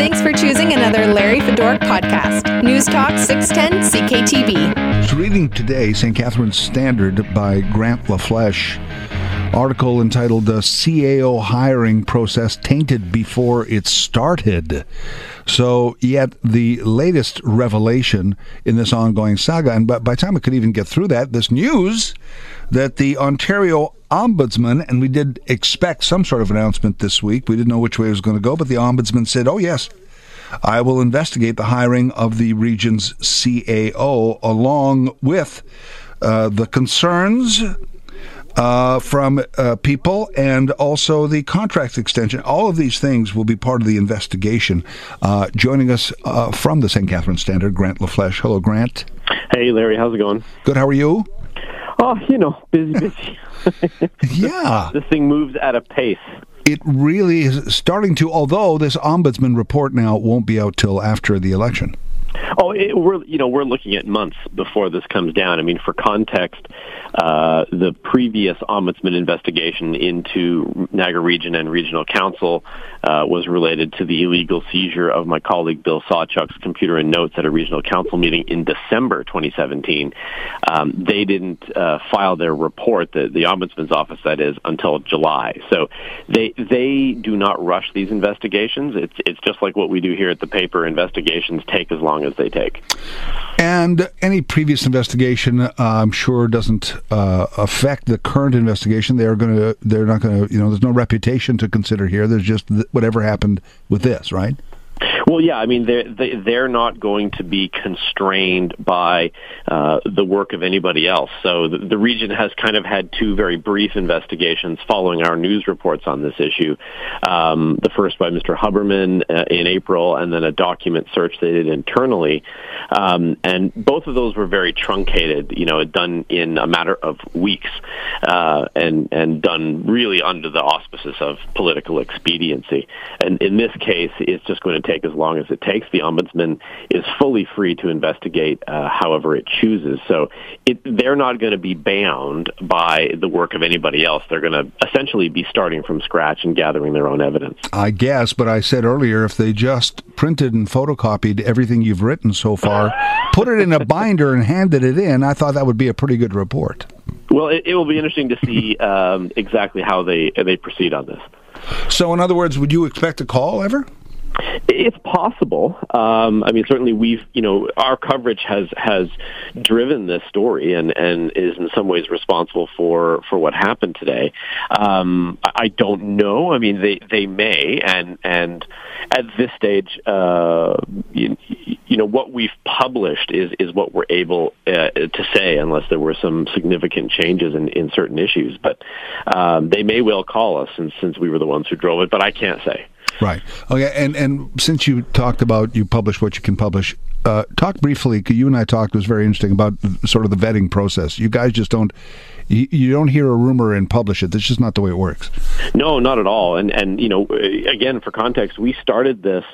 Thanks for choosing another Larry Fedoruk podcast. News Talk 610 CKTB. It's reading today St. Catharines Standard by Grant LaFleche. Article entitled "The CAO Hiring Process Tainted Before It Started." So, yet the latest revelation in this ongoing saga, and by, by time I could even get through that, this news that the Ontario Ombudsman, and we did expect some sort of announcement this week. We didn't know which way it was going to go, but the Ombudsman said, oh, yes, I will investigate the hiring of the region's CAO along with uh, the concerns uh, from uh, people and also the contract extension. All of these things will be part of the investigation. Uh, joining us uh, from the St. Catharines Standard, Grant LaFleche. Hello, Grant. Hey, Larry. How's it going? Good. How are you? Oh, you know, busy, busy. yeah. This thing moves at a pace. It really is starting to, although this ombudsman report now won't be out till after the election. Oh, it, we're you know we're looking at months before this comes down. I mean, for context, uh, the previous ombudsman investigation into Niagara Region and Regional Council uh, was related to the illegal seizure of my colleague Bill Sawchuk's computer and notes at a regional council meeting in December 2017. Um, they didn't uh, file their report, the, the ombudsman's office that is, until July. So they they do not rush these investigations. It's it's just like what we do here at the paper. Investigations take as long as they take. And any previous investigation, uh, I'm sure, doesn't uh, affect the current investigation. They are going to. They're not going to. You know, there's no reputation to consider here. There's just whatever happened with this, right? Well, yeah, I mean they're they're not going to be constrained by uh, the work of anybody else. So the, the, region has kind of had two very brief investigations following our news reports on this issue. Um, the first by Mr. Huberman uh, in April, and then a document search they did internally, um, and both of those were very truncated. You know, done in a matter of weeks, uh, and and done really under the auspices of political expediency. And in this case, it's just going to take as long as it takes. The ombudsman is fully free to investigate uh, however it chooses. So it, they're not going to be bound by the work of anybody else. They're going to essentially be starting from scratch and gathering their own evidence. I guess, but I said earlier, if they just printed and photocopied everything you've written so far, put it in a binder and handed it in, I thought that would be a pretty good report. Well, it, it will be interesting to see um, exactly how they they proceed on this. So, in other words, would you expect a call ever? It's possible. Um, I mean, certainly we've, you know, our coverage has has driven this story and and is in some ways responsible for for what happened today. Um, I don't know. I mean, they they may, and and at this stage, uh, you, you know, what we've published is is what we're able uh, to say, unless there were some significant changes in in certain issues. But um, they may well call us, since since we were the ones who drove it. But I can't say. Right. Okay. And and since you talked about you publish what you can publish, uh, talk briefly. You and I talked. It was very interesting about sort of the vetting process. You guys just don't. You, you don't hear a rumor and publish it. That's just not the way it works. No, not at all. And and you know, again, for context, we started this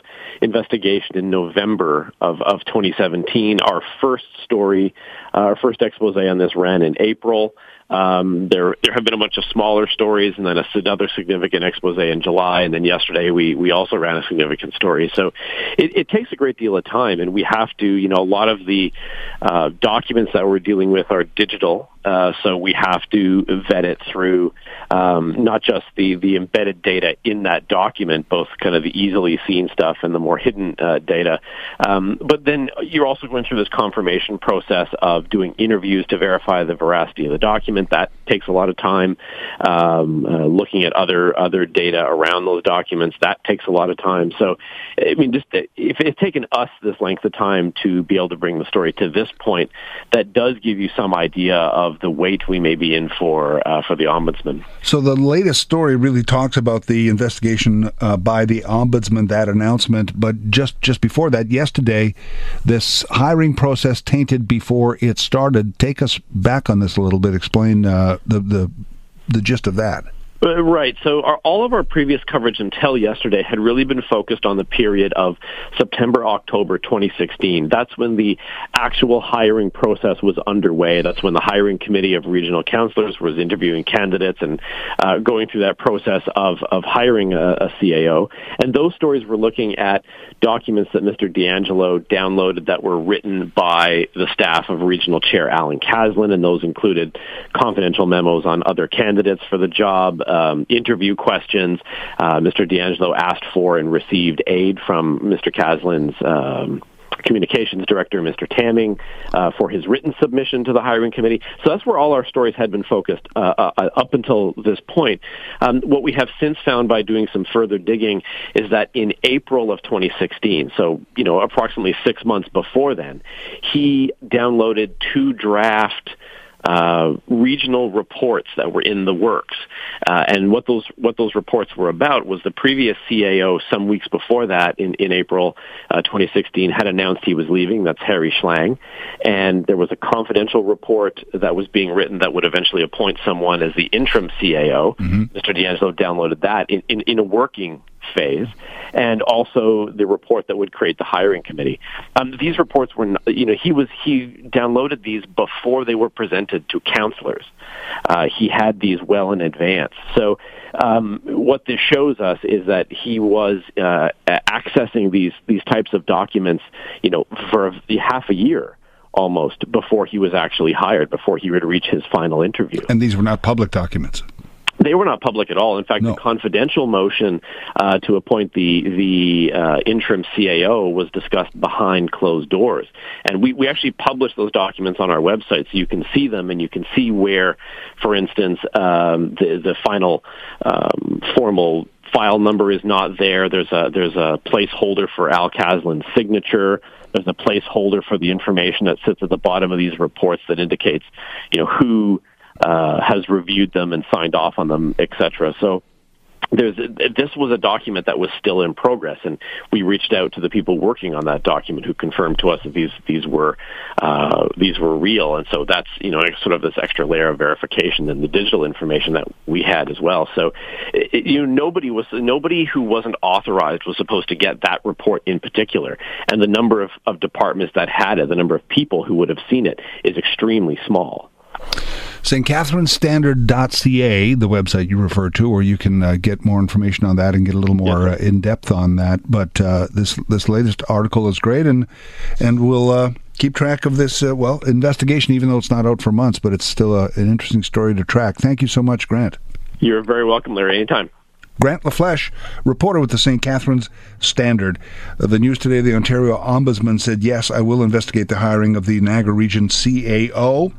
investigation in November of, of 2017. Our first story, uh, our first expose on this ran in April. Um, there, there have been a bunch of smaller stories, and then a, another significant expose in July, and then yesterday we we also ran a significant story. So it, it takes a great deal of time, and we have to, you know, a lot of the uh, documents that we're dealing with are digital, uh, so we have to vet it through um, not just the, the embedded data in that document, both kind of the easily seen stuff and the more hidden uh, data, um, but then you're also going through this confirmation process of doing interviews to verify the veracity of the document. That takes a lot of time. Um, uh, looking at other other data around those documents that takes a lot of time. So, I mean, just if it's taken us this length of time to be able to bring the story to this point, that does give you some idea of the wait we may be in for uh, for the ombudsman. So the latest story really talks about the investigation uh, by the ombudsman, that announcement. But just just before that, yesterday, this hiring process tainted before it started. Take us back on this a little bit. Explain uh, the the the gist of that. Uh, right. So our, all of our previous coverage until yesterday had really been focused on the period of September, October 2016. That's when the actual hiring process was underway. That's when the hiring committee of regional councillors was interviewing candidates and uh, going through that process of, of hiring a, a CAO. And those stories were looking at documents that Mr. D'Angelo downloaded that were written by the staff of Regional Chair Alan Caslin, and those included confidential memos on other candidates for the job, um, interview questions. Uh, Mr. D'Angelo asked for and received aid from Mr. Caslin's um, communications director, Mr. Tamming, uh, for his written submission to the hiring committee. So that's where all our stories had been focused uh, uh, uh, up until this point. Um, what we have since found by doing some further digging is that in April of 2016, so you know approximately six months before then, he downloaded two draft uh, regional reports that were in the works. Uh, and what those what those reports were about was the previous CAO some weeks before that in in April uh, 2016 had announced he was leaving. That's Harry Schlange, and there was a confidential report that was being written that would eventually appoint someone as the interim CAO. Mm-hmm. Mr. D'Angelo downloaded that in, in, in a working phase, and also the report that would create the hiring committee. Um, these reports were, you know, he was he downloaded these before they were presented to councillors. Uh, he had these well in advance. So um, what this shows us is that he was uh, accessing these these types of documents, you know, for half a year almost before he was actually hired, before he would reach his final interview. And these were not public documents. They were not public at all. In fact, no. the confidential motion uh, to appoint the the uh, interim CAO was discussed behind closed doors, and we we actually published those documents on our website, so you can see them and you can see where, for instance, um, the the final um, formal file number is not there. There's a there's a placeholder for Al Caslin's signature. There's a placeholder for the information that sits at the bottom of these reports that indicates, you know, who uh, has reviewed them and signed off on them, etc. So there's this was a document that was still in progress, and we reached out to the people working on that document who confirmed to us that these these were uh, these were real, and so that's you know sort of this extra layer of verification than the digital information that we had as well. So it, you know nobody was nobody who wasn't authorized was supposed to get that report in particular, and the number of, of departments that had it, the number of people who would have seen it, is extremely small. St. CatharinesStandard.ca, the website you refer to, or you can uh, get more information on that and get a little more uh, in depth on that. But uh, this this latest article is great, and and we'll uh, keep track of this uh, well investigation, even though it's not out for months. But it's still a, an interesting story to track. Thank you so much, Grant. You're very welcome, Larry. Anytime. Grant LaFleche, reporter with the St. Catharines Standard. Uh, the news today, the Ontario Ombudsman said, yes, I will investigate the hiring of the Niagara Region CAO.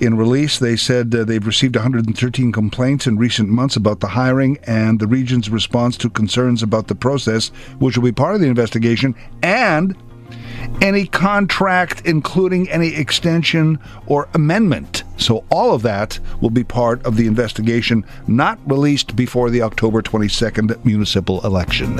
In release, they said uh, they've received 113 complaints in recent months about the hiring and the region's response to concerns about the process, which will be part of the investigation, and any contract, including any extension or amendment. So, all of that will be part of the investigation, not released before the October 22nd municipal election.